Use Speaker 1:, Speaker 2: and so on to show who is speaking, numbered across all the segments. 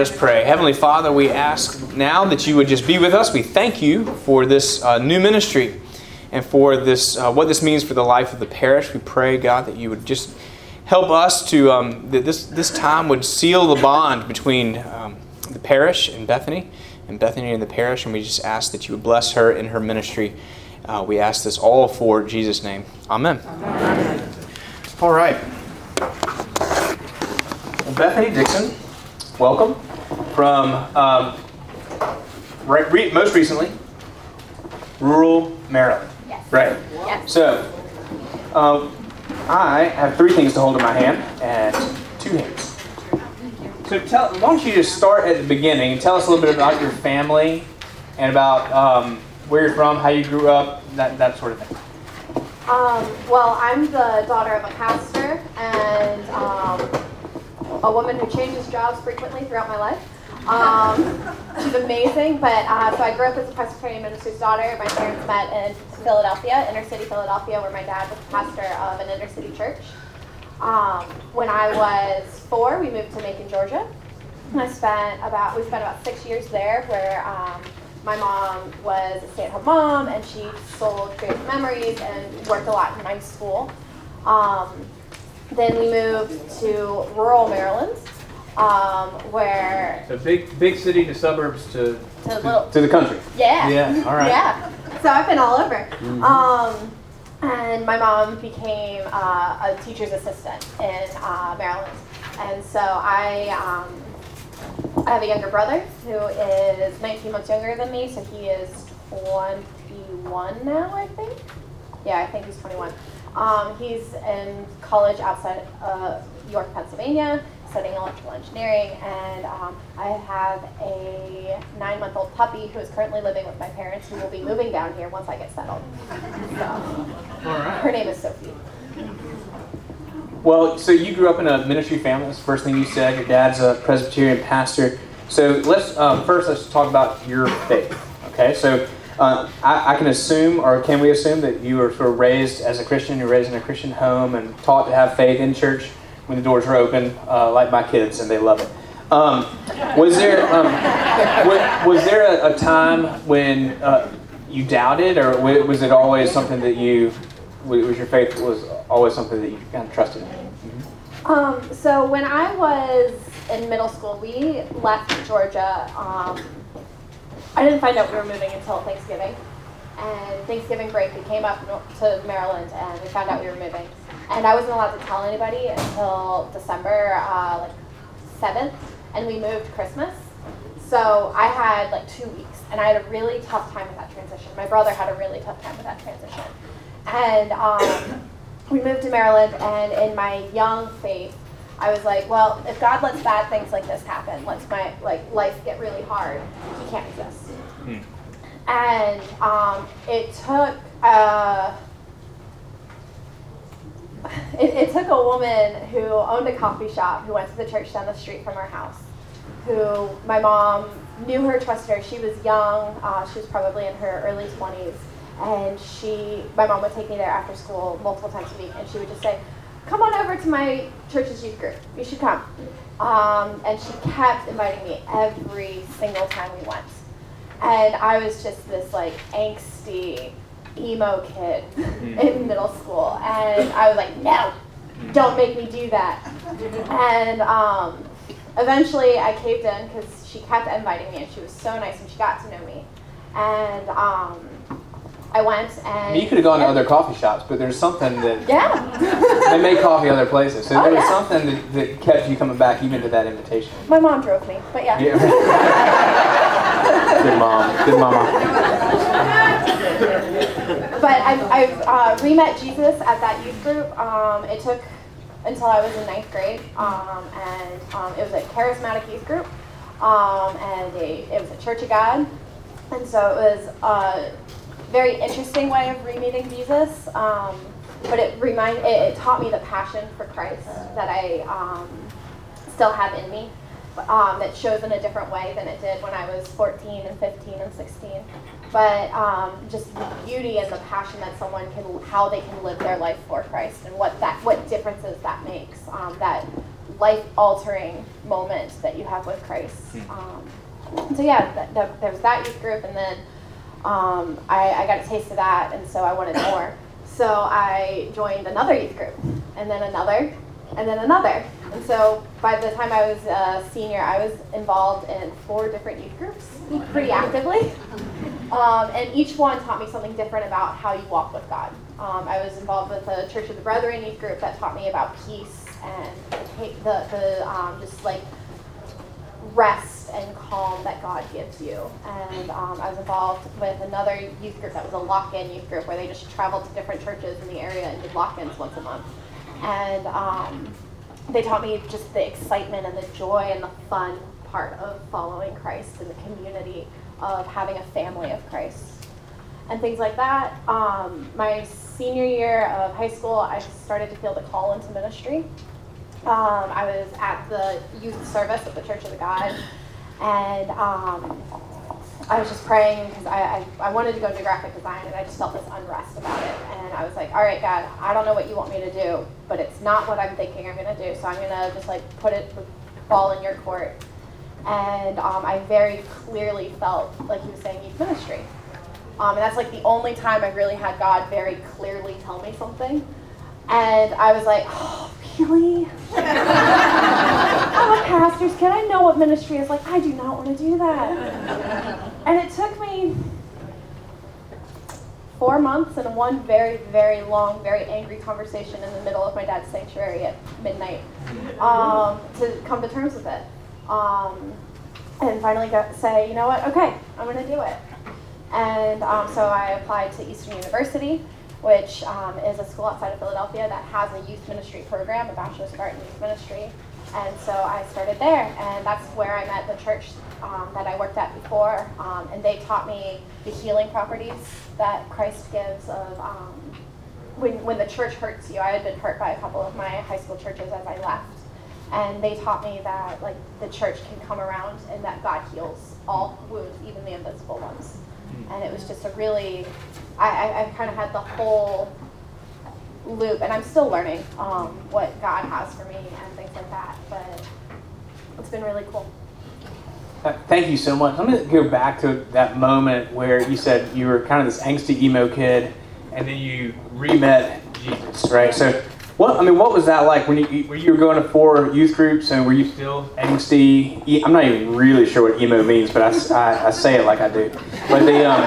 Speaker 1: us pray. Heavenly Father, we ask now that you would just be with us. We thank you for this uh, new ministry and for this uh, what this means for the life of the parish. We pray, God, that you would just help us to um, that this this time would seal the bond between um, the parish and Bethany, and Bethany and the parish. And we just ask that you would bless her in her ministry. Uh, we ask this all for Jesus' name. Amen. Amen. All right. Bethany Dixon, welcome from um, re- most recently, rural Maryland.
Speaker 2: Yes.
Speaker 1: Right.
Speaker 2: Yes.
Speaker 1: So, um, I have three things to hold in my hand and two hands. So, tell, why don't you just start at the beginning and tell us a little bit about your family and about um, where you're from, how you grew up, that, that sort of thing.
Speaker 2: Um, well, I'm the daughter of a pastor and um, a woman who changes jobs frequently throughout my life. Um, she's amazing, but uh, so I grew up as a Presbyterian minister's daughter. My parents met in Philadelphia, inner city Philadelphia, where my dad was pastor of an inner city church. Um, when I was four, we moved to Macon, Georgia. I spent about we spent about six years there, where um, my mom was a stay-at-home mom, and she sold creative memories and worked a lot in my school. Um, then we moved to rural Maryland, um, where
Speaker 1: So, big, big city to suburbs to,
Speaker 2: to little
Speaker 1: to the country.
Speaker 2: yeah.
Speaker 1: Yeah, all right.
Speaker 2: Yeah. So I've been all over. Um, and my mom became uh, a teacher's assistant in uh, Maryland. And so I, um, I have a younger brother who is 19 months younger than me, so he is 21 now, I think. Yeah, I think he's 21. Um, he's in college outside uh, York, Pennsylvania, studying electrical engineering, and um, I have a nine-month-old puppy who is currently living with my parents, who will be moving down here once I get settled. So,
Speaker 1: All right.
Speaker 2: her name is Sophie.
Speaker 1: Well, so you grew up in a ministry family. That's the first thing you said. Your dad's a Presbyterian pastor. So let's um, first let's talk about your faith. Okay, so uh, I, I, can assume, or can we assume, that you were sort of raised as a Christian? You're raised in a Christian home and taught to have faith in church when the doors are open, uh, like my kids, and they love it. Um, was there um, was, was, there a, a, time when uh, you doubted, or was it always something that you was your faith was always something that you kind of trusted?
Speaker 2: Mm-hmm. Um, so when I was in middle school, we left Georgia. I didn't find out we were moving until Thanksgiving, and Thanksgiving break we came up to Maryland and we found out we were moving. And I wasn't allowed to tell anybody until December uh, like seventh, and we moved Christmas. So I had like two weeks, and I had a really tough time with that transition. My brother had a really tough time with that transition. And um, we moved to Maryland, and in my young faith, I was like, well, if God lets bad things like this happen, lets my like life get really hard, He can't exist. Hmm. And um, it took uh, it, it took a woman who owned a coffee shop who went to the church down the street from our house, who my mom knew her, trusted her. She was young. Uh, she was probably in her early 20s and she, my mom would take me there after school multiple times a week, and she would just say, "Come on over to my church's youth group. You should come." Um, and she kept inviting me every single time we went, and I was just this like angsty emo kid mm-hmm. in middle school, and I was like, "No, don't make me do that." And um, eventually, I caved in because she kept inviting me, and she was so nice, and she got to know me, and. Um, I went and.
Speaker 1: You could have gone to other coffee shops, but there's something that.
Speaker 2: Yeah.
Speaker 1: they make coffee other places, so oh, there was yeah. something that, that kept you coming back even to that invitation.
Speaker 2: My mom drove me, but yeah. yeah.
Speaker 1: Good mom. Good mama.
Speaker 2: but I've, I've uh, re-met Jesus at that youth group. Um, it took until I was in ninth grade, um, and um, it was a charismatic youth group, um, and a, it was a Church of God, and so it was. Uh, very interesting way of re-meeting Jesus. Um, but it remind it, it, taught me the passion for Christ that I um, still have in me. Um, that shows in a different way than it did when I was 14 and 15 and 16. But um, just the beauty and the passion that someone can, how they can live their life for Christ, and what that, what differences that makes. Um, that life altering moment that you have with Christ.
Speaker 1: Hmm.
Speaker 2: Um, so yeah, that, that, there was that youth group, and then um, I, I got a taste of that, and so I wanted more. So I joined another youth group, and then another, and then another. And so by the time I was a senior, I was involved in four different youth groups pretty actively. Um, and each one taught me something different about how you walk with God. Um, I was involved with the Church of the Brethren youth group that taught me about peace and the, the, the um, just like rest and calm that God gives you. And um, I was involved with another youth group that was a lock-in youth group where they just traveled to different churches in the area and did lock-ins once a month. And um, they taught me just the excitement and the joy and the fun part of following Christ and the community of having a family of Christ and things like that. Um, my senior year of high school, I started to feel the call into ministry. Um, I was at the youth service at the Church of the God, and um, I was just praying because I, I, I, wanted to go into graphic design, and I just felt this unrest about it. And I was like, all right, God, I don't know what you want me to do, but it's not what I'm thinking I'm going to do. So I'm going to just like put it, ball in your court. And um, I very clearly felt like he was saying youth ministry. Um, and that's like the only time I really had God very clearly tell me something. And I was like, oh, really? I'm a pastor's kid. I know what ministry is like. I do not want to do that. And it took me four months and one very, very long, very angry conversation in the middle of my dad's sanctuary at midnight um, to come to terms with it. Um, and finally got say, you know what, okay, I'm going to do it. And um, so I applied to Eastern University which um, is a school outside of Philadelphia that has a youth ministry program, a Bachelor's of Art in Youth Ministry. And so I started there, and that's where I met the church um, that I worked at before. Um, and they taught me the healing properties that Christ gives of um, when, when the church hurts you. I had been hurt by a couple of my high school churches as I left. And they taught me that like the church can come around and that God heals all wounds, even the invisible ones. Hmm. And it was just a really I, I, I kind of had the whole loop, and I'm still learning um, what God has for me and things like that. But it's been really cool.
Speaker 1: Uh, thank you so much. I'm going to go back to that moment where you said you were kind of this angsty emo kid, and then you re-met Jesus, right? So what I mean, what was that like when you when you were going to four youth groups and were you still angsty? I'm not even really sure what emo means, but I, I, I say it like I do. But the um,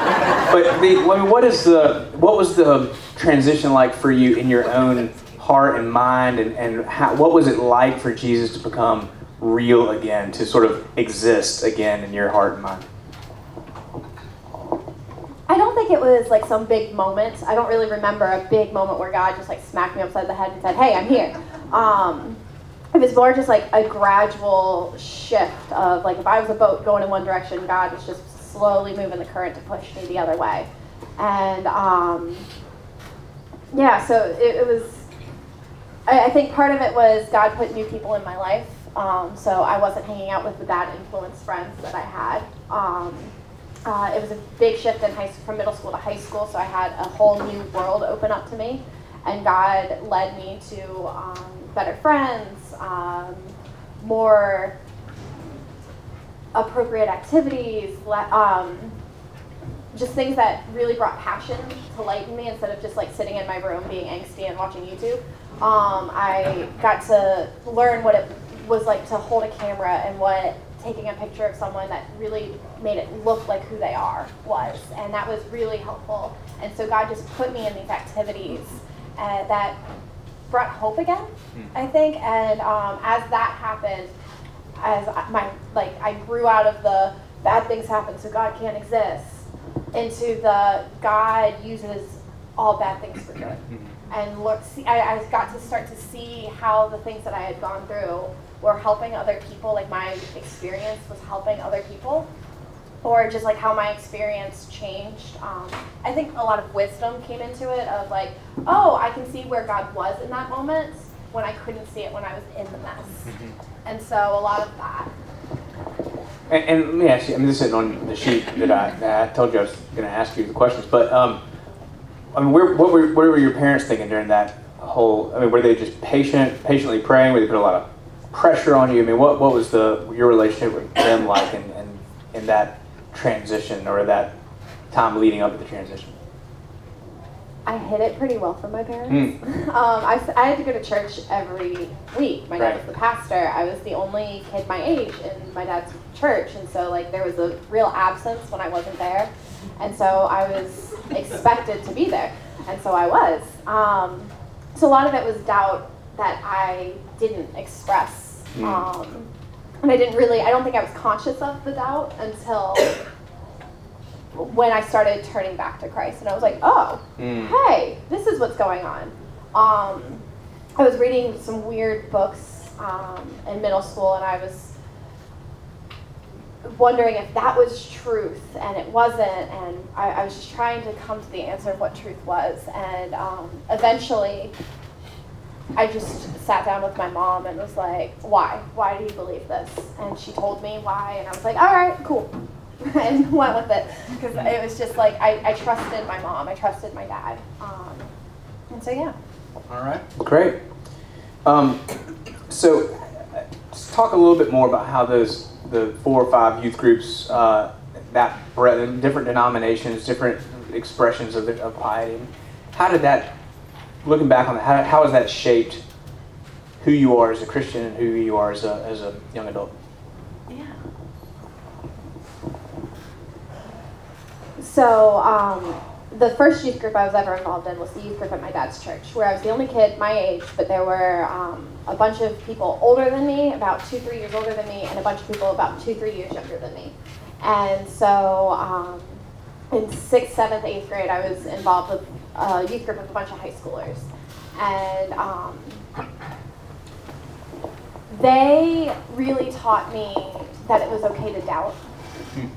Speaker 1: but the I mean, what is the what was the transition like for you in your own heart and mind, and and how, what was it like for Jesus to become real again, to sort of exist again in your heart and mind?
Speaker 2: Think it was like some big moment. I don't really remember a big moment where God just like smacked me upside the head and said, "Hey, I'm here." Um, it was more just like a gradual shift of like if I was a boat going in one direction, God was just slowly moving the current to push me the other way, and um, yeah, so it, it was. I, I, think part of it was God put new people in my life, um, so I wasn't hanging out with the bad influence friends that I had. Uh, it was a big shift in high from middle school to high school, so I had a whole new world open up to me. And God led me to um, better friends, um, more appropriate activities, um, just things that really brought passion to light in me instead of just like sitting in my room being angsty and watching YouTube. Um, I got to learn what it was like to hold a camera and what taking a picture of someone that really made it look like who they are was. And that was really helpful. And so God just put me in these activities uh, that brought hope again, hmm. I think. And um, as that happened, as my like I grew out of the bad things happen, so God can't exist, into the God uses all bad things for good. Hmm. And look, see, I, I got to start to see how the things that I had gone through were helping other people, like my experience was helping other people, or just like how my experience changed. Um, I think a lot of wisdom came into it of like, oh, I can see where God was in that moment when I couldn't see it when I was in the mess. Mm-hmm. And so a lot of that.
Speaker 1: And, and, let me ask you, I mean, this isn't on the sheet that I, that I told you I was going to ask you the questions, but um, I mean, where, what, were, what were your parents thinking during that whole, I mean, were they just patient, patiently praying? Were they put a lot of pressure on you? I mean, what, what was the your relationship with them like in, in, in that transition or that time leading up to the transition?
Speaker 2: I hid it pretty well from my parents.
Speaker 1: Mm.
Speaker 2: Um, I, I had to go to church every week. My dad
Speaker 1: Right.
Speaker 2: was the pastor. I was the only kid my age in my dad's church, and so like there was a real absence when I wasn't there, and so I was expected to be there, and so I was. Um, so a lot of it was doubt that I didn't express,
Speaker 1: Mm.
Speaker 2: um, and I didn't really. I don't think I was conscious of the doubt until when I started turning back to Christ, and I was like, oh
Speaker 1: Mm.
Speaker 2: hey, this is what's going on. Um, I was reading some weird books um, in middle school, and I was wondering if that was truth, and it wasn't. And I, I was just trying to come to the answer of what truth was. And um, eventually, I just sat down with my mom and was like, why? Why do you believe this? And she told me why, and I was like, all right, cool. and went with it because it was just like I, I trusted my mom, I trusted my dad, um, and so yeah.
Speaker 1: All right. Great. Um, so, uh, talk a little bit more about how those the four or five youth groups uh, that breadth, different denominations, different expressions of, of piety. How did that, looking back on that, how, how has that shaped who you are as a Christian and who you are as a, as a young adult?
Speaker 2: Yeah. So, um, the first youth group I was ever involved in was the youth group at my dad's church, where I was the only kid my age, but there were um, a bunch of people older than me, about two, three years older than me, and a bunch of people about two, three years younger than me. And so, um, in sixth, seventh, eighth grade, I was involved with a youth group with a bunch of high schoolers. And um, they really taught me that it was okay to doubt.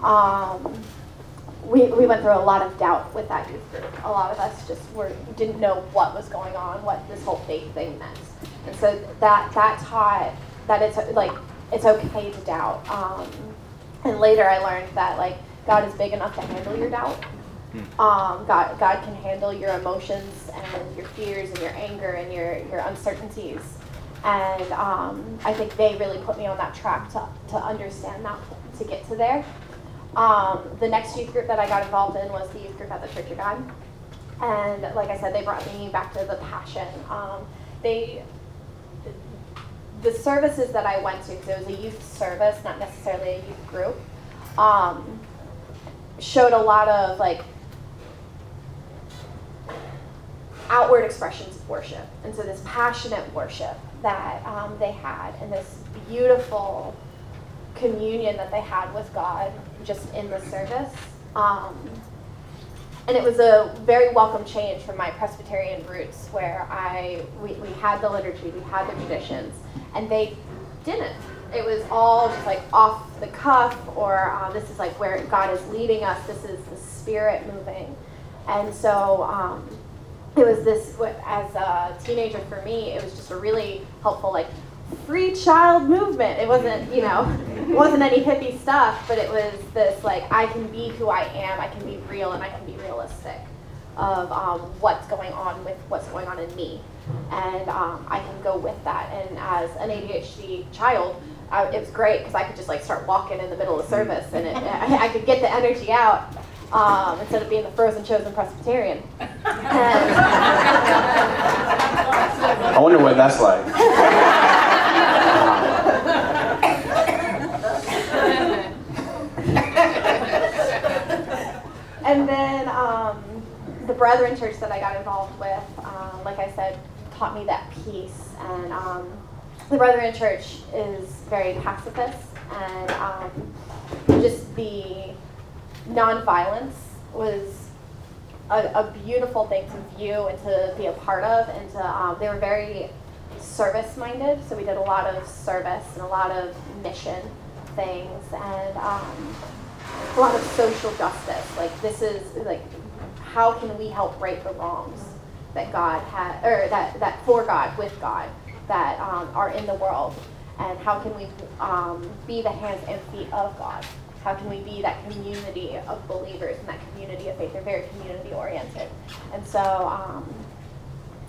Speaker 2: Um, we, we went through a lot of doubt with that youth group. A lot of us just were didn't know what was going on, what this whole faith thing meant, and so that that taught that it's like it's okay to doubt. Um, and later I learned that like God is big enough to handle your doubt. Um, God God can handle your emotions and your fears and your anger and your your uncertainties. And um, I think they really put me on that track to, to understand that, to get to there. Um, the next youth group that I got involved in was the youth group at the Church of God. And like I said, they brought me back to the passion. Um, they, the services that I went to, because it was a youth service, not necessarily a youth group, um, showed a lot of like outward expressions of worship. And so this passionate worship that um, they had and this beautiful communion that they had with God just in the service. Um, and it was a very welcome change from my Presbyterian roots where I we, we had the liturgy, we had the traditions, and they didn't. It was all just like off the cuff, or uh, this is like where God is leading us. This is the Spirit moving, and so um, it was this. As a teenager, for me, it was just a really helpful like free child movement. It wasn't, you know, wasn't any hippie stuff, but it was this like I can be who I am, I can be real, and I can be realistic of um, what's going on with what's going on in me, and um, I can go with that. And as an ADHD child, I, it was great because I could just like start walking in the middle of service, and it, I, I could get the energy out. Um, instead of being the frozen chosen Presbyterian.
Speaker 1: I wonder what that's like.
Speaker 2: And then um, the Brethren Church that I got involved with, um, like I said, taught me that peace. And um, the Brethren Church is very pacifist, and um, just the nonviolence was a, a beautiful thing to view and to be a part of. And to, um, they were very service minded, so we did a lot of service and a lot of mission things. And um, a lot of social justice. Like this is like how can we help right the wrongs that God had or that that for God with God that um, are in the world, and how can we um, be the hands and feet of God? How can we be that community of believers and that community of faith? They're very community oriented, and so um,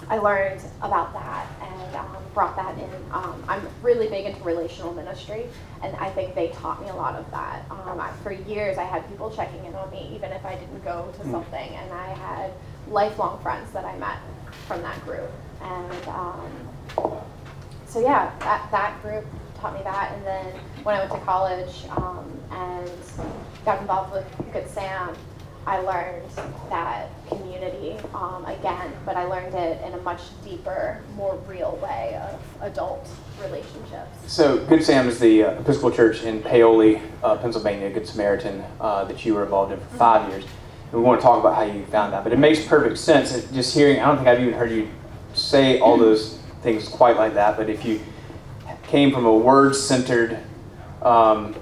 Speaker 2: I learned about that and um, brought that in. Um, I'm really big into relational ministry, and I think they taught me a lot of that. Um, I, for years, I had people checking in on me, even if I didn't go to mm. something, and I had lifelong friends that I met from that group. And um, so, yeah, that, that group taught me that. And then when I went to college um, and got involved with Good Sam, I learned that community um, again, but I learned it in a much deeper, more real way of adult relationships.
Speaker 1: So, Good Sam is the uh, Episcopal Church in Paoli, uh, Pennsylvania, Good Samaritan, uh, that you were involved in for mm-hmm. five years. And we want to talk about how you found that. But it makes perfect sense. Just hearing, I don't think I've even heard you say all those things quite like that, but if you came from a word centered, um,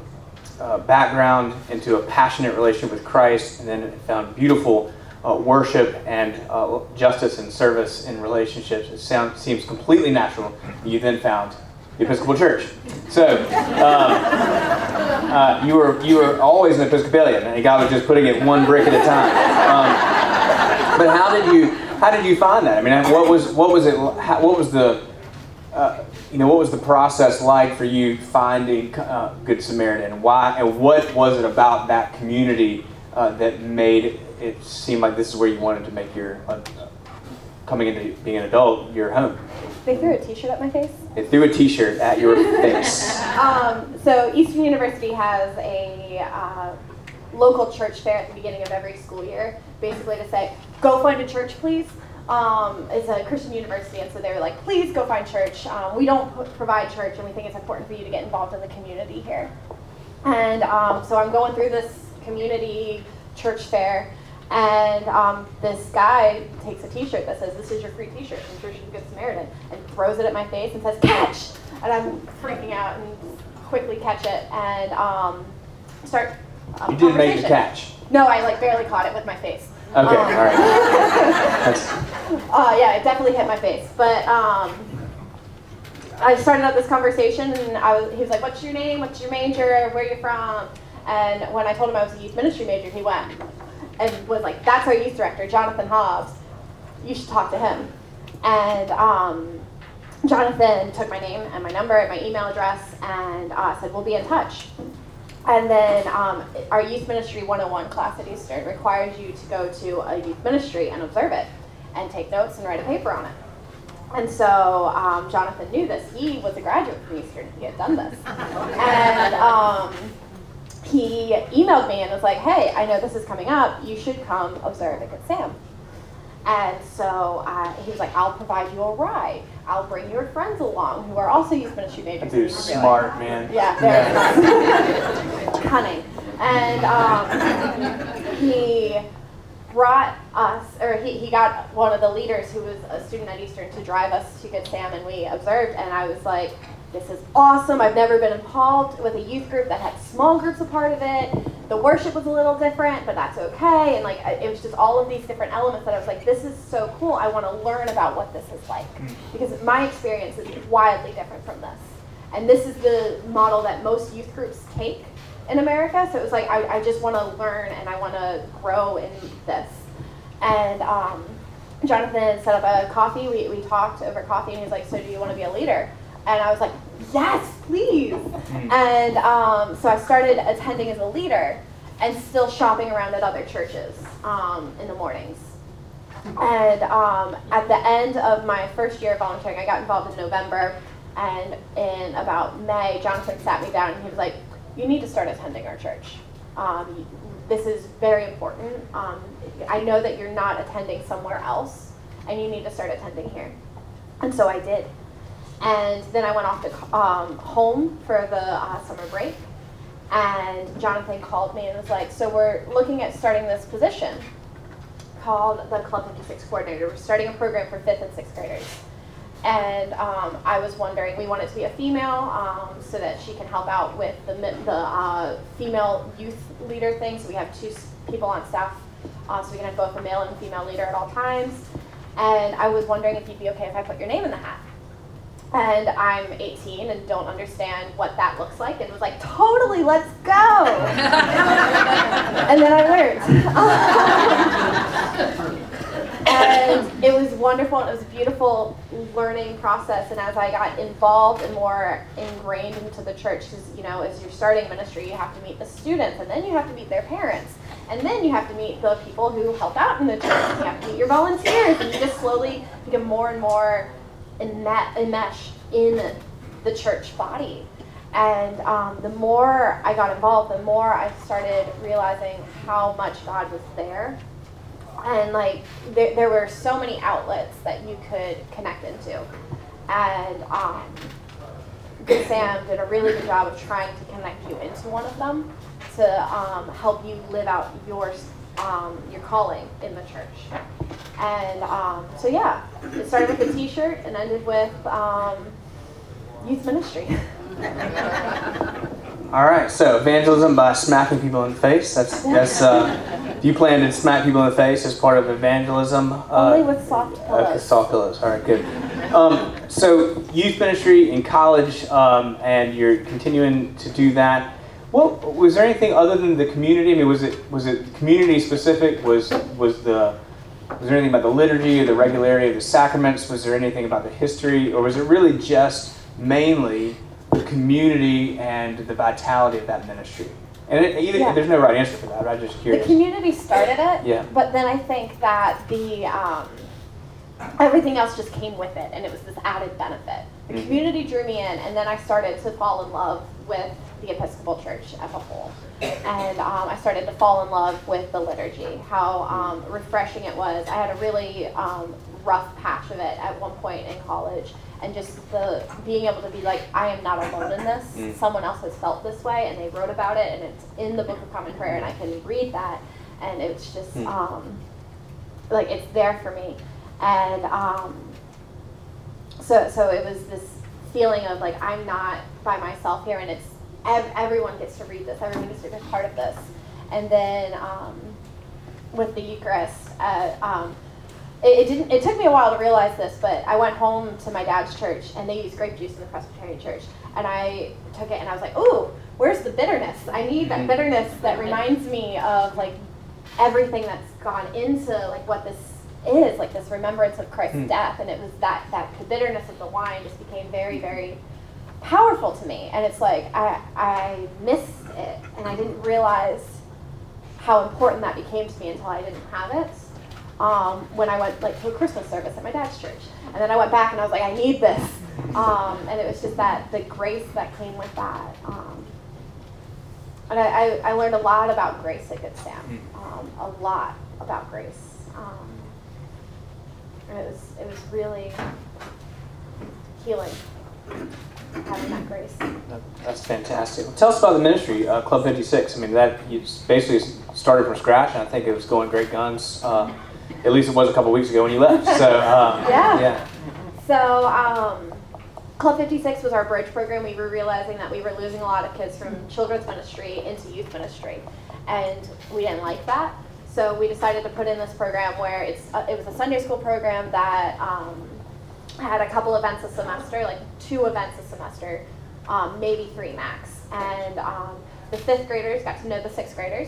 Speaker 1: uh, background into a passionate relationship with Christ, and then found beautiful uh, worship and uh, justice and service in relationships. It sound, seems completely natural. You then found the Episcopal Church. So um, uh, you were you were always an Episcopalian, and God was just putting it one brick at a time. Um, but how did you how did you find that? I mean, what was what was it? What was the uh, you know, what was the process like for you finding uh, Good Samaritan, and why, and what was it about that community uh, that made it seem like this is where you wanted to make your uh, coming into being an adult your home?
Speaker 2: They threw a T-shirt at my face.
Speaker 1: They threw a T-shirt at your face.
Speaker 2: Um, so Eastern University has a uh, local church fair at the beginning of every school year, basically to say, "Go find a church, please." Um, is a Christian university, and so they were like, please go find church. Um, we don't provide church, and we think it's important for you to get involved in the community here. And um, so I'm going through this community church fair, and um, this guy takes a T-shirt that says, "This is your free T-shirt from Church of the Good Samaritan," and throws it at my face and says, "Catch!" And I'm freaking out and quickly catch it and um, start.
Speaker 1: you didn't make the catch.
Speaker 2: No, I like barely caught it with my face.
Speaker 1: Okay, um, all right.
Speaker 2: uh, yeah, it definitely hit my face. But um, I started out this conversation, and I was, he was like, "What's your name? What's your major? Where are you from?" And when I told him I was a youth ministry major, he went and was like, "That's our youth director, Jonathan Hobbs. You should talk to him." And um, Jonathan took my name and my number and my email address and uh, said, "We'll be in touch." And then um, our Youth Ministry 101 class at Eastern requires you to go to a youth ministry and observe it and take notes and write a paper on it. And so um, Jonathan knew this. He was a graduate from Eastern. He had done this. and um, he emailed me and was like, hey, I know this is coming up. You should come observe it at Sam. And so uh, he was like, I'll provide you a ride. I'll bring your friends along who are also youth ministry majors.
Speaker 1: Dude, smart, man.
Speaker 2: Yeah, very yeah. smart. Cunning. And um, he brought us, or he, he got one of the leaders who was a student at Eastern to drive us to Good Sam, and we observed, and I was like, this is awesome. I've never been involved with a youth group that had small groups a part of it. The worship was a little different, but that's okay. And like it was just all of these different elements that I was like, this is so cool. I want to learn about what this is like mm. because my experience is wildly different from this. And this is the model that most youth groups take in America. So it was like I, I just want to learn and I want to grow in this. And um, Jonathan set up a coffee. We, we talked over coffee, and he was like, "So do you want to be a leader?" And I was like, yes, please. Mm. And um, so I started attending as a leader and still shopping around at other churches um, in the mornings. And um, at the end of my first year of volunteering, I got involved in November. And in about May, Jonathan sat me down and he was like, You need to start attending our church. Um, this is very important. Um, I know that you're not attending somewhere else, and you need to start attending here. And so I did. And then I went off to um, home for the uh, summer break. And Jonathan called me and was like, So we're looking at starting this position called the Club 56 Coordinator. We're starting a program for fifth and sixth graders. And um, I was wondering, we want it to be a female um, so that she can help out with the, the uh, female youth leader thing. So we have two people on staff, uh, so we can have both a male and a female leader at all times. And I was wondering if you'd be okay if I put your name in the hat and I'm 18 and don't understand what that looks like, and was like, totally, let's go. and then I learned. and it was wonderful and it was a beautiful learning process. And as I got involved and more ingrained into the church, because you know, as you're starting ministry, you have to meet the students, and then you have to meet their parents, and then you have to meet the people who help out in the church. And you have to meet your volunteers, and you just slowly become more and more enmeshed in the church body. And um, the more I got involved, the more I started realizing how much God was there. And like, there, there were so many outlets that you could connect into. And um, Good Sam did a really good job of trying to connect you into one of them to um, help you live out your um, your calling in the church. And um, so yeah, it started with a T-shirt and ended with um, youth ministry.
Speaker 1: All right, so evangelism by smacking people in the face. That's that's. Uh, you plan to smack people in the face as part of evangelism? Uh,
Speaker 2: Only with soft pillows.
Speaker 1: Okay, soft pillows. All right, good. Um, so youth ministry in college, um, and you're continuing to do that. What was there anything other than the community? I mean, was it was it community specific? Was was the was there anything about the liturgy or the regularity of the sacraments? Was there anything about the history, or was it really just mainly the community and the vitality of that ministry? And it, either, yeah. there's no right answer for that. I'm just curious.
Speaker 2: The community started it.
Speaker 1: Yeah.
Speaker 2: But then I think that the um, everything else just came with it, and it was this added benefit. The mm-hmm. community drew me in, and then I started to fall in love with the Episcopal Church as a whole. And um, I started to fall in love with the liturgy, how um, refreshing it was. I had a really um, rough patch of it at one point in college and just the being able to be like i am not alone in this mm. someone else has felt this way and they wrote about it and it's in the book of common prayer and i can read that and it's just mm. um, like it's there for me and um, so so it was this feeling of like i'm not by myself here and it's ev- everyone gets to read this everyone gets to be part of this and then um, with the eucharist uh, um, it, it, didn't. It took me a while to realize this, but I went home to my dad's church, and they use grape juice in the Presbyterian church, and I took it, and I was like, "Ooh, where's the bitterness? I need that bitterness that reminds me of like everything that's gone into like what this is, like this remembrance of Christ's mm. death." And it was that that the bitterness of the wine just became very, very powerful to me, and it's like I I missed it, and I didn't realize how important that became to me until I didn't have it um, when I went like to a Christmas service at my dad's church. And then I went back and I was like, I need this. Um, and it was just that the grace that came with that. Um, and I, I, I, learned a lot about grace at Good Sam. Hmm. Um, a lot about grace. Um, and it was it was really healing having that grace.
Speaker 1: That's fantastic. Tell us about the ministry, uh, Club 56. I mean, that you basically started from scratch, and I think it was going great guns. Uh, at least it was a couple weeks ago when you left. So um,
Speaker 2: yeah. Yeah. So um, Club 56 was our bridge program. We were realizing that we were losing a lot of kids from children's ministry into youth ministry, and we didn't like that. So we decided to put in this program where it's uh, it was a Sunday school program that um, had a couple events a semester, like two events a semester, um, maybe three max. And um, the fifth graders got to know the sixth graders,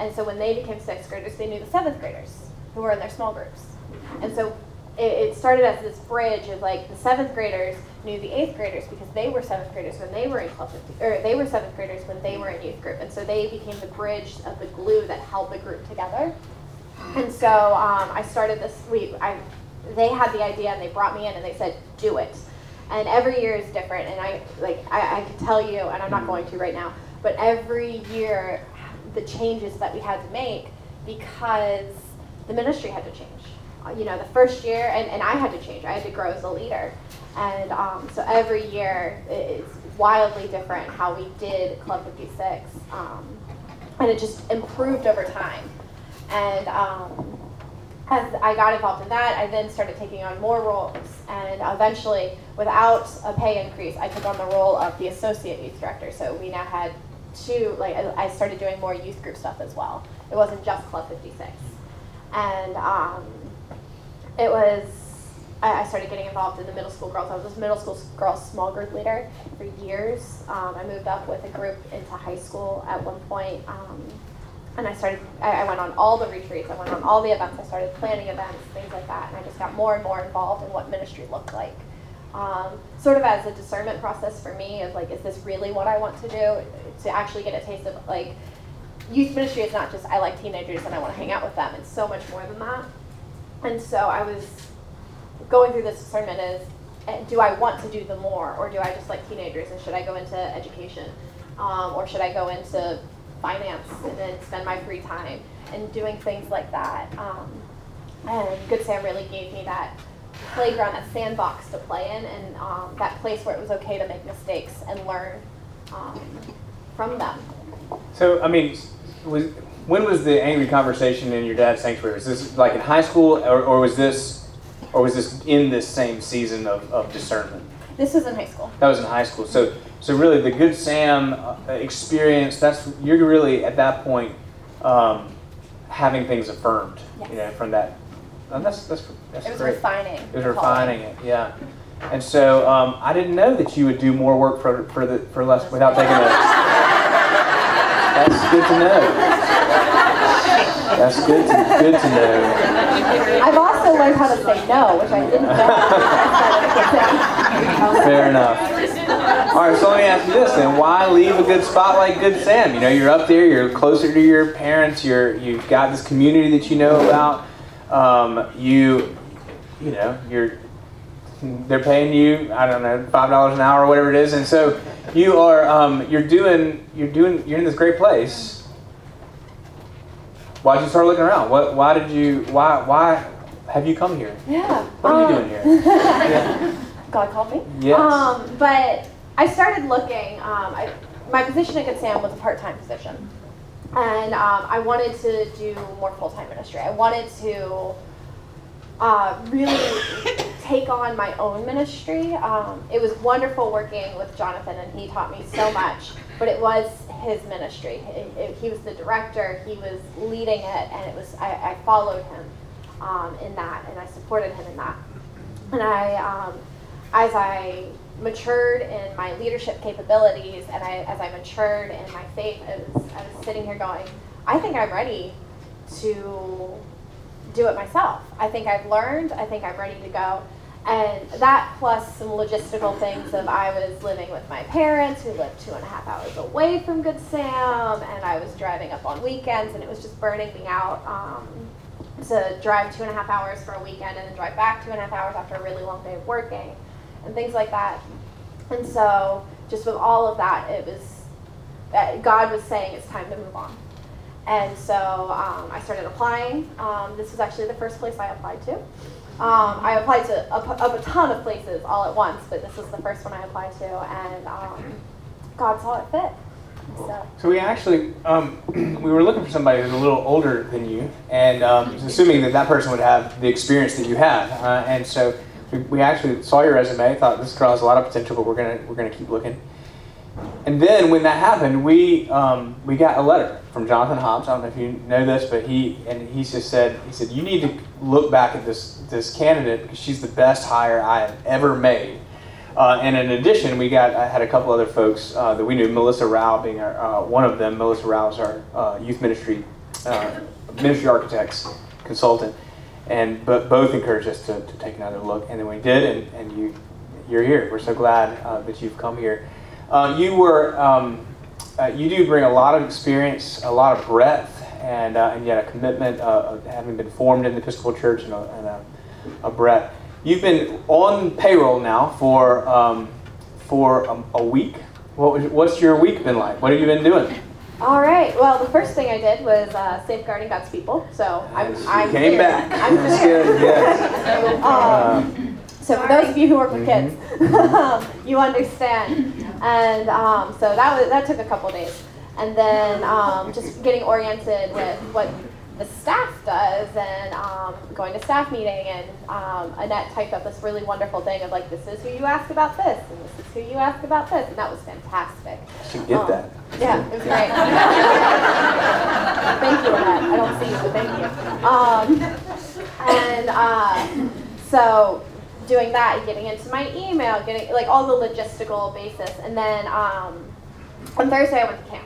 Speaker 2: and so when they became sixth graders, they knew the seventh graders who were in their small groups. And so it, it started as this bridge of like the seventh graders knew the eighth graders because they were seventh graders when they were in club 50, or they were seventh graders when they were in youth group. And so they became the bridge of the glue that held the group together. And so um, I started this week. I, they had the idea and they brought me in and they said, do it. And every year is different. And I like I, I can tell you, and I'm not going to right now, but every year the changes that we had to make because the ministry had to change. You know, the first year, and, and I had to change. I had to grow as a leader. And um, so every year, it's wildly different how we did Club 56. Um, and it just improved over time. And um, as I got involved in that, I then started taking on more roles. And eventually, without a pay increase, I took on the role of the associate youth director. So we now had two, like, I started doing more youth group stuff as well. It wasn't just Club 56 and um, it was I, I, started getting involved in the middle school girls. I was a middle school girls small group leader for years. Um, I moved up with a group into high school at one point, um, and I started, I, I went on all the retreats, I went on all the events, I started planning events, things like that, and I just got more and more involved in what ministry looked like. Um, sort of as a discernment process for me of like, is this really what I want to do? To actually get a taste of like, youth ministry is not just I like teenagers and I want to hang out with them. It's so much more than that. And so I was going through this discernment is, eh, do I want to do the more, or do I just like teenagers, and should I go into education, um, or should I go into finance and then spend my free time and doing things like that? Um, and Good Sam really gave me that playground, that sandbox to play in, and um, that place where it was okay to make mistakes and learn um, from them.
Speaker 1: So, I mean, was when was the angry conversation in your dad's sanctuary? Was this like in high school, or, or was this, or was this in this same season of, of discernment?
Speaker 2: This was in high school.
Speaker 1: That was in high school. So, so really, the Good Sam uh, experience. That's you're really at that point um, having things affirmed.
Speaker 2: Yes.
Speaker 1: You know, from that. And that's that's that's
Speaker 2: It was
Speaker 1: great.
Speaker 2: refining.
Speaker 1: It was refining it. Yeah. And so um, I didn't know that you would do more work for for the for less without taking a. That's good to know. That's good to good to know.
Speaker 2: I've also learned how to say no, which I didn't know.
Speaker 1: Fair enough. All right, so let me ask you this then: Why leave a good spot like Good Sam? You know, you're up there, you're closer to your parents, you're you've got this community that you know about. Um, you, you know, you're they're paying you I don't know five dollars an hour or whatever it is, and so you are um, you're doing you're doing you're in this great place. Why'd you start looking around? What why did you why why have you come here?
Speaker 2: Yeah.
Speaker 1: What are you
Speaker 2: um,
Speaker 1: doing here? Yeah.
Speaker 2: God called me.
Speaker 1: Yes.
Speaker 2: Um, but I started looking. Um, I, my position at Good Sam was a part-time position, and um, I wanted to do more full-time ministry. I wanted to uh, really take on my own ministry. Um, it was wonderful working with Jonathan, and he taught me so much. But it was his ministry. He was the director. He was leading it, and it was I, I followed him um, in that, and I supported him in that. And I, um, as I matured in my leadership capabilities, and I, as I matured in my faith, I was, I was sitting here going, I think I'm ready to do it myself. I think I've learned. I think I'm ready to go. And that plus some logistical things of I was living with my parents who lived two and a half hours away from Good Sam, and I was driving up on weekends, and it was just burning me out um, to drive two and a half hours for a weekend and then drive back two and a half hours after a really long day of working and things like that. And so, just with all of that, it was that God was saying it's time to move on. And so um, I started applying. Um, this was actually the first place I applied to. Um, I applied to a, a, a ton of places all at once, but this was the first one I applied to, and um, God saw it fit. So,
Speaker 1: So we actually um, we were looking for somebody who's a little older than you, and um, assuming that that person would have the experience that you have, uh, and so we, we actually saw your resume, thought this girl has a lot of potential, but we're gonna we're gonna keep looking. And then when that happened, we um, we got a letter from Jonathan Hobbs. I don't know if you know this, but he and he just said he said you need to look back at this this candidate because she's the best hire I have ever made. Uh, and in addition, we got I had a couple other folks uh, that we knew. Melissa Rao being our, uh, one of them. Melissa Rao is our uh, youth ministry uh, ministry architects consultant, and but both encouraged us to, to take another look, and then we did, and, and you you're here. We're so glad uh, that you've come here. You were um, you do bring a lot of experience, a lot of breadth, and and yet a commitment of having been formed in the Episcopal Church and a, and a, a breadth. You've been on payroll now for um, for a, a week. What was, what's your week been like? What have you been doing?
Speaker 2: all right. Well, the first thing I did was uh, safeguarding God's people. So I'm,
Speaker 1: Yes,
Speaker 2: I'm
Speaker 1: came
Speaker 2: here.
Speaker 1: back.
Speaker 2: I'm
Speaker 1: That's
Speaker 2: here.
Speaker 1: good. Yes.
Speaker 2: Um, so for those of you who work with kids,
Speaker 1: Mm-hmm.
Speaker 2: you understand. And um, so that was that took a couple days, and then um, just getting oriented with what the staff does, and um, going to staff meeting, and um, Annette typed up this really wonderful thing of like, this is who you ask about this, and this is who you ask about this, and that was fantastic.
Speaker 1: Should get
Speaker 2: Um,
Speaker 1: that.
Speaker 2: Yeah, it was great. thank you, Annette. I don't see you, but thank you. Um, and uh, so doing that and getting into my email, getting like all the logistical basis, and then um, on Thursday I went to camp.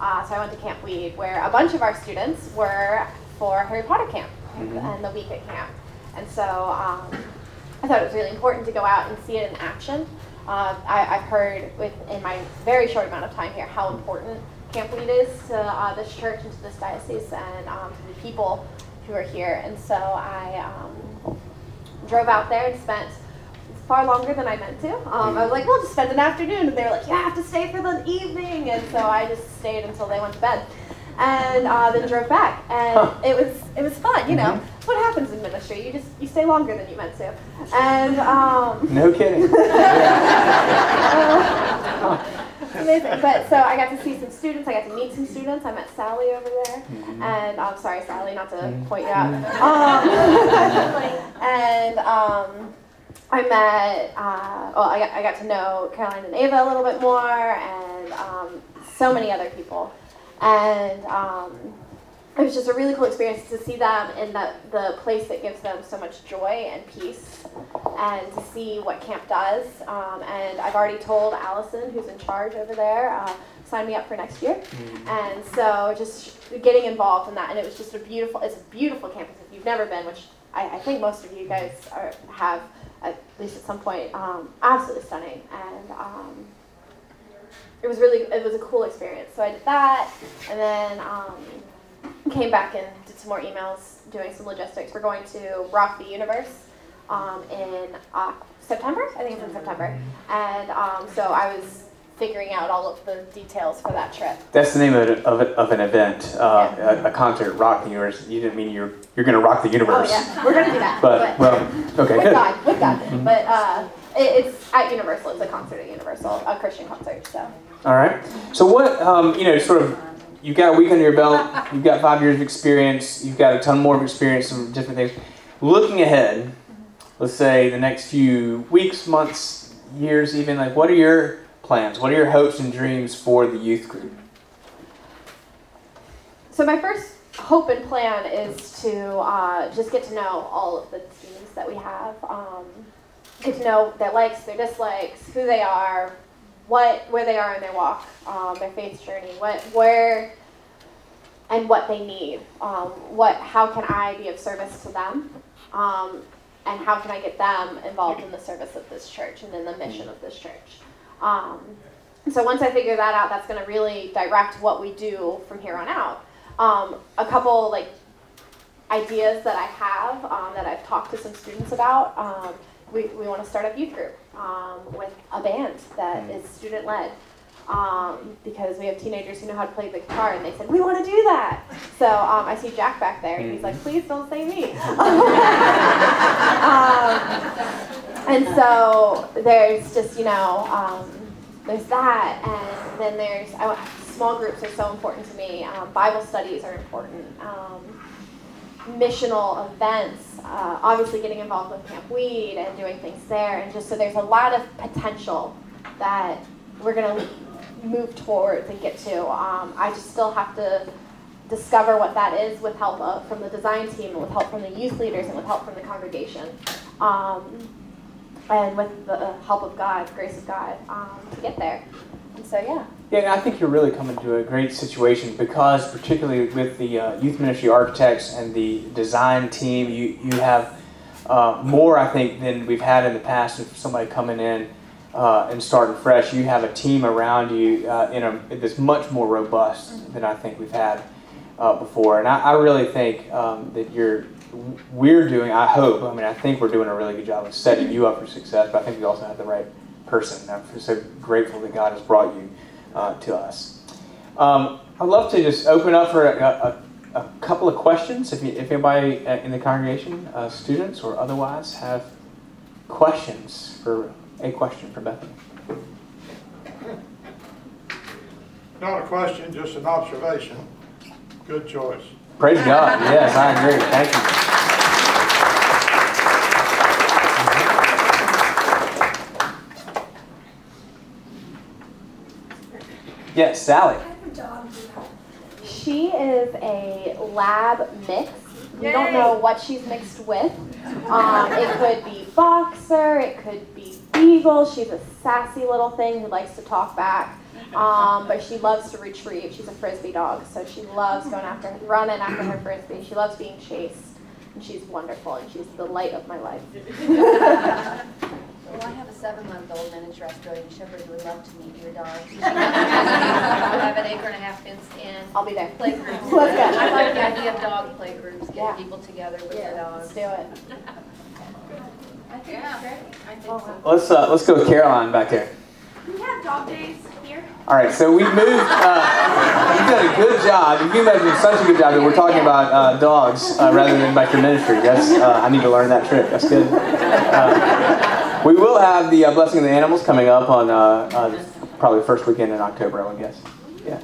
Speaker 2: Uh, so I went to Camp Weed, where a bunch of our students were for Harry Potter camp
Speaker 1: Mhm.
Speaker 2: and the week at camp. And so um, I thought it was really important to go out and see it in action. Uh, I, I've heard with, in my very short amount of time here how important Camp Weed is to uh, this church and to this diocese and um, to the people who are here. And so I um, drove out there and spent far longer than I meant to. Um, I was like, we'll just spend an afternoon. And they were like, you have to stay for the evening. And so I just stayed until they went to bed. And uh, then drove back, and
Speaker 1: Huh.
Speaker 2: it was it was fun, you know.
Speaker 1: Mhm.
Speaker 2: That's what happens in ministry. You just you stay longer than you meant to, and um,
Speaker 1: No kidding.
Speaker 2: Amazing. But so I got to see some students. I got to meet some students. I met Sally over there,
Speaker 1: Mhm.
Speaker 2: and I'm sorry, Sally, not to
Speaker 1: Mhm.
Speaker 2: point you out. Um, and um, I met. Uh, well, I got, I got to know Caroline and Ava a little bit more, and um, so many other people, and. Um, it was just a really cool experience to see them in the, the place that gives them so much joy and peace and to see what camp does. Um, and I've already told Allison, who's in charge over there, uh, sign me up for next year. And so just getting involved in that. And it was just a beautiful, it's a beautiful campus. If you've never been, which I, I think most of you guys are, have, at least at some point, um, absolutely stunning. And um, it was really, it was a cool experience. So I did that. And then um, came back and did some more emails doing some logistics. We're going to Rock the Universe um, in uh, September. I think it's in September. And um, so I was figuring out all of the details for that trip.
Speaker 1: That's the name of, it, of, it, of an event, uh, a, a concert, Rock the Universe. You didn't mean you're you're going to rock the
Speaker 2: Oh
Speaker 1: universe.
Speaker 2: yeah, we're gonna do that.
Speaker 1: But well, okay,
Speaker 2: with
Speaker 1: good.
Speaker 2: God, with God. But uh, it, it's at Universal. It's a concert at Universal, a Christian concert. So
Speaker 1: All right. So what um, you know, sort of, you've got a week under your belt. You've got five years of experience. You've got a ton more of experience, some different things. Looking ahead, let's say the next few weeks, months, years, even like, what are your plans? What are your hopes and dreams for the youth group?
Speaker 2: So my first hope and plan is to uh, just get to know all of the teams that we have. Um, get to know their likes, their dislikes, who they are, what where they are in their walk, um, their faith journey, what where and what they need. Um, what how can I be of service to them? Um, and how can I get them involved in the service of this church and in the mission of this church? Um, so once I figure that out, that's going to really direct what we do from here on out. Um, a couple like ideas that I have um, that I've talked to some students about. Um, we, we want to start a youth group um, with a band that is student led. Um, because we have teenagers who know how to play the guitar, and they said we want to do that. So um, I see Jack back there, and he's like, "Please don't say me." and so there's just you know um, there's that, and then there's I, small groups are so important to me. Um, Bible studies are important. Um, missional events, uh, obviously getting involved with Camp Weed and doing things there, and just so there's a lot of potential that we're gonna move towards and get to. Um, I just still have to discover what that is with help of, from the design team and with help from the youth leaders and with help from the congregation. Um, and with the help of God, grace of God, um, to get there. And so, yeah.
Speaker 1: Yeah, and I think you're really coming to a great situation because, particularly with the uh, youth ministry architects and the design team, you you have uh, more, I think, than we've had in the past. Of somebody coming in uh, and starting fresh, you have a team around you uh, in a that's much more robust than I think we've had uh, before. And I, I really think um, that you're we're doing. I hope. I mean, I think we're doing a really good job of setting you up for success. But I think we also have the right person. I'm so grateful that God has brought you uh, to us. Um, I'd love to just open up for a, a, a couple of questions. If, you, if anybody uh, in the congregation, uh, students or otherwise, have questions for a question for Bethany.
Speaker 3: Not a question, just an observation. Good choice.
Speaker 1: Praise God. Yes, I agree. Thank you. Yes, Sally.
Speaker 2: She is a lab mix. We don't know what she's mixed with. Um, it could be boxer, it could be beagle. She's a sassy little thing who likes to talk back. Um, but she loves to retrieve. She's a frisbee dog, so she loves going after, running after her frisbee. She loves being chased, and she's wonderful, and she's the light of my life.
Speaker 4: Well, I have a seven-month-old miniature Australian Shepherd who would love to meet your dog. I have an acre and a half fenced in
Speaker 2: I'll be there.
Speaker 4: playgroup.
Speaker 2: Let's go.
Speaker 4: I like the idea of dog playgroups,
Speaker 2: Yeah.
Speaker 4: getting people together with their
Speaker 2: Let's
Speaker 4: dogs.
Speaker 2: do it.
Speaker 4: I think it's great. I think so.
Speaker 1: Let's uh, let's go with Caroline back there.
Speaker 5: We have dog days here.
Speaker 1: All right, so we've moved. Uh, you've done a good job. You guys did such a good job that we're talking about uh, dogs uh, rather than about your ministry. That's uh, I need to learn that trick. That's good. Uh, we will have the uh, blessing of the animals coming up on uh, uh, probably the first weekend in October, I would guess. Yeah.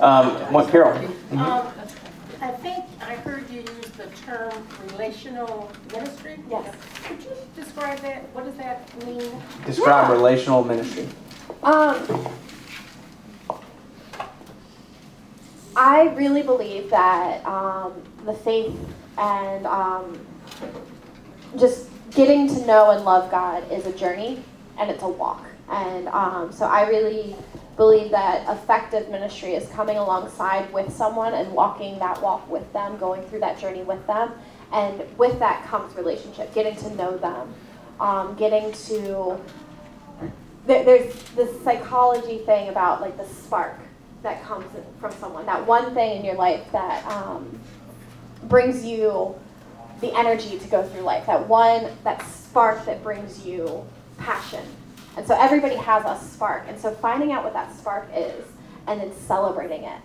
Speaker 1: Um, what, Carol?
Speaker 5: Um, I think I heard you use the term relational ministry.
Speaker 2: Yes.
Speaker 5: Could you describe that? What does that mean?
Speaker 1: Describe relational ministry.
Speaker 2: Um, I really believe that um, the faith and um, just getting to know and love God is a journey and it's a walk. And um, so I really believe that effective ministry is coming alongside with someone and walking that walk with them, going through that journey with them. And with that comes relationship, getting to know them, um, getting to there, there's this psychology thing about like the spark that comes from someone that one thing in your life that um, brings you the energy to go through life that one that spark that brings you passion. And so everybody has a spark. And so finding out what that spark is and then celebrating it.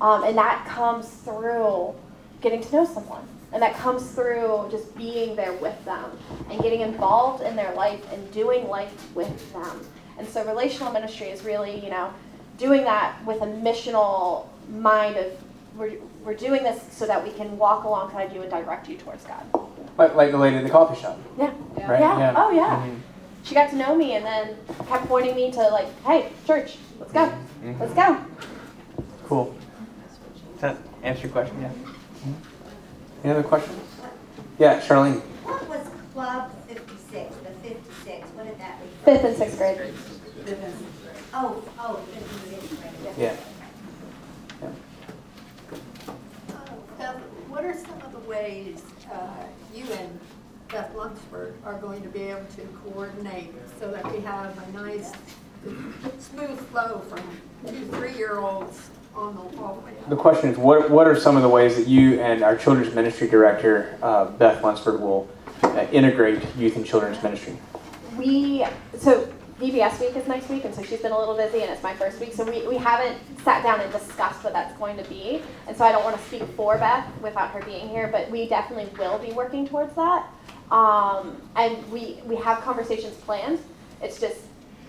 Speaker 2: Um, and that comes through getting to know someone. And that comes through just being there with them and getting involved in their life and doing life with them. And so relational ministry is really, you know, doing that with a missional mind of we're, we're doing this so that we can walk alongside you and direct you towards God.
Speaker 1: Like, like the lady in the coffee shop,
Speaker 2: Yeah.
Speaker 1: right?
Speaker 2: Yeah. Oh, yeah.
Speaker 1: Mhm.
Speaker 2: She got to know me and then kept pointing me to like, hey, church, let's go.
Speaker 1: Mhm.
Speaker 2: Let's go.
Speaker 1: Cool. Does that answer your question? Yeah. Any other questions? Yeah, Charlene.
Speaker 6: What was Club 56, the 56, what did that mean?
Speaker 2: Fifth and sixth grade.
Speaker 6: Oh, oh, 56, right.
Speaker 1: Yeah.
Speaker 7: Beth, what are some of the ways uh, you and Beth Lunsford are going to be able to coordinate so that we have a nice, smooth flow from two three-year-olds on the all the way
Speaker 1: The question is, what, what are some of the ways that you and our children's ministry director, uh, Beth Lunsford, will uh, integrate youth and children's ministry?
Speaker 2: We so VBS week is next week, and so she's been a little busy, and it's my first week, so we, we haven't sat down and discussed what that's going to be, and so I don't want to speak for Beth without her being here, but we definitely will be working towards that, um, and we we have conversations planned. It's just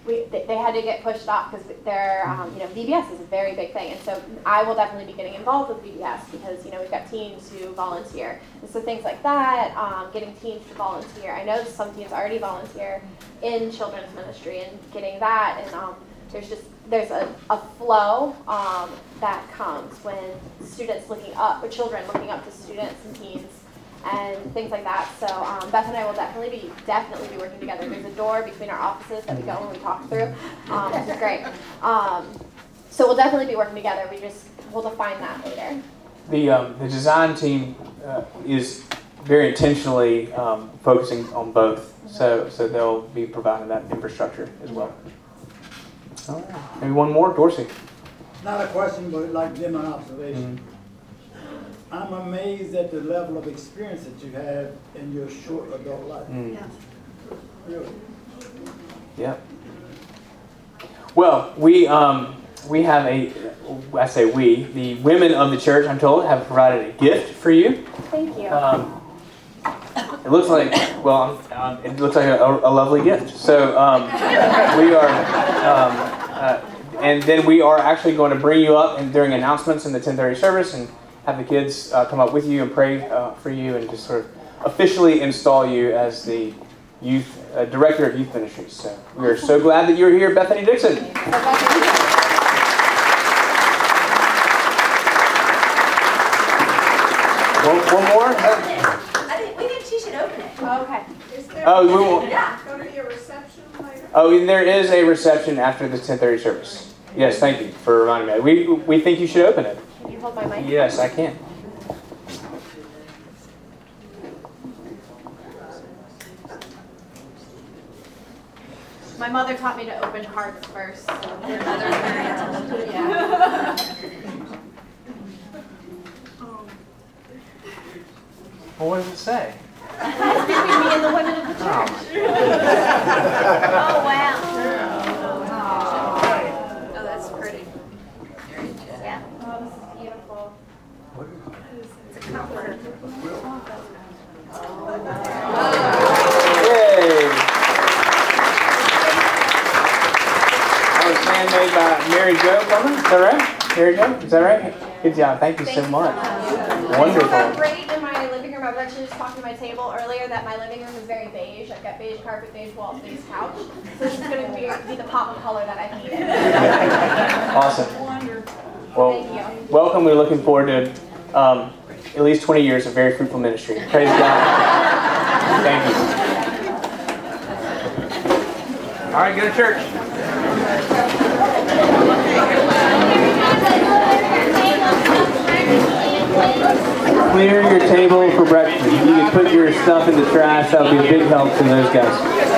Speaker 2: we they, had to get pushed off because they're um, you know VBS is a very big thing, and so I will definitely be getting involved with VBS because you know we've got teams who volunteer, and so things like that, um, getting teams to volunteer. I know some teams already volunteer in children's ministry and getting that, and um, there's just there's a, a flow um, that comes when students looking up, or children looking up to students and teens and things like that. So um, Beth and I will definitely be definitely be working together. There's a door between our offices that we go and we talk through, um, which is great. Um, so we'll definitely be working together. We just we'll define that later.
Speaker 1: The, um, the design team uh, is very intentionally um, focusing on both, so, so they'll be providing that infrastructure as well. All right. Maybe one more, Dorsey.
Speaker 8: Not a question, but like them an observation. I'm amazed at the level of experience that you have in your short adult life.
Speaker 1: Mm.
Speaker 7: Yeah.
Speaker 8: Really.
Speaker 1: Yeah. Well, we um, we have a, I say we, the women of the church, I'm told, have provided a gift for you.
Speaker 2: Thank you.
Speaker 1: Um, it looks like, well, um, it looks like a, a lovely gift. So um, we are, um, uh, and then we are actually going to bring you up and during announcements in the 10:30 service and have the kids uh, come up with you and pray uh, for you and just sort of officially install you as the youth uh, director of youth ministries. So we are so glad that you're here, Bethany Dixon. One, one more. Uh,
Speaker 6: I think, we think she should open it.
Speaker 2: Oh, okay.
Speaker 5: Is there
Speaker 1: Oh, we will.
Speaker 6: Yeah.
Speaker 5: going to be a reception later?
Speaker 1: Oh, and there is a reception after the 10:30 service. Yes, thank you for reminding me. We, we think you should open it.
Speaker 2: Can you hold my mic?
Speaker 1: Yes, I can.
Speaker 2: My mother taught me to open hearts first. So
Speaker 4: Your mother's
Speaker 2: yeah.
Speaker 1: Well, what does it say?
Speaker 2: It's between me and the women of the oh. church.
Speaker 4: Oh, wow. Oh, that's pretty. Yeah.
Speaker 2: Oh, this is beautiful.
Speaker 4: It's a comforter.
Speaker 1: Yay! That was handmade by Mary Jo Plummer. Is that right? Mary go. Is that right? Good job. Thank you so much.
Speaker 2: It's
Speaker 1: Wonderful.
Speaker 2: great in my living room. I was actually just talking to my table earlier that my living room is very beige. I've got beige carpet, beige walls, beige couch. So this is going to be, be the pop of color that I needed.
Speaker 1: Awesome.
Speaker 2: Wonderful.
Speaker 1: Well,
Speaker 2: Thank you.
Speaker 1: welcome. We're looking forward to um, at least 20 years of very fruitful ministry. Praise God. Thank you. All right, go to church. Clear your table for breakfast. You can put your stuff in the trash, that would be a big help to those guys.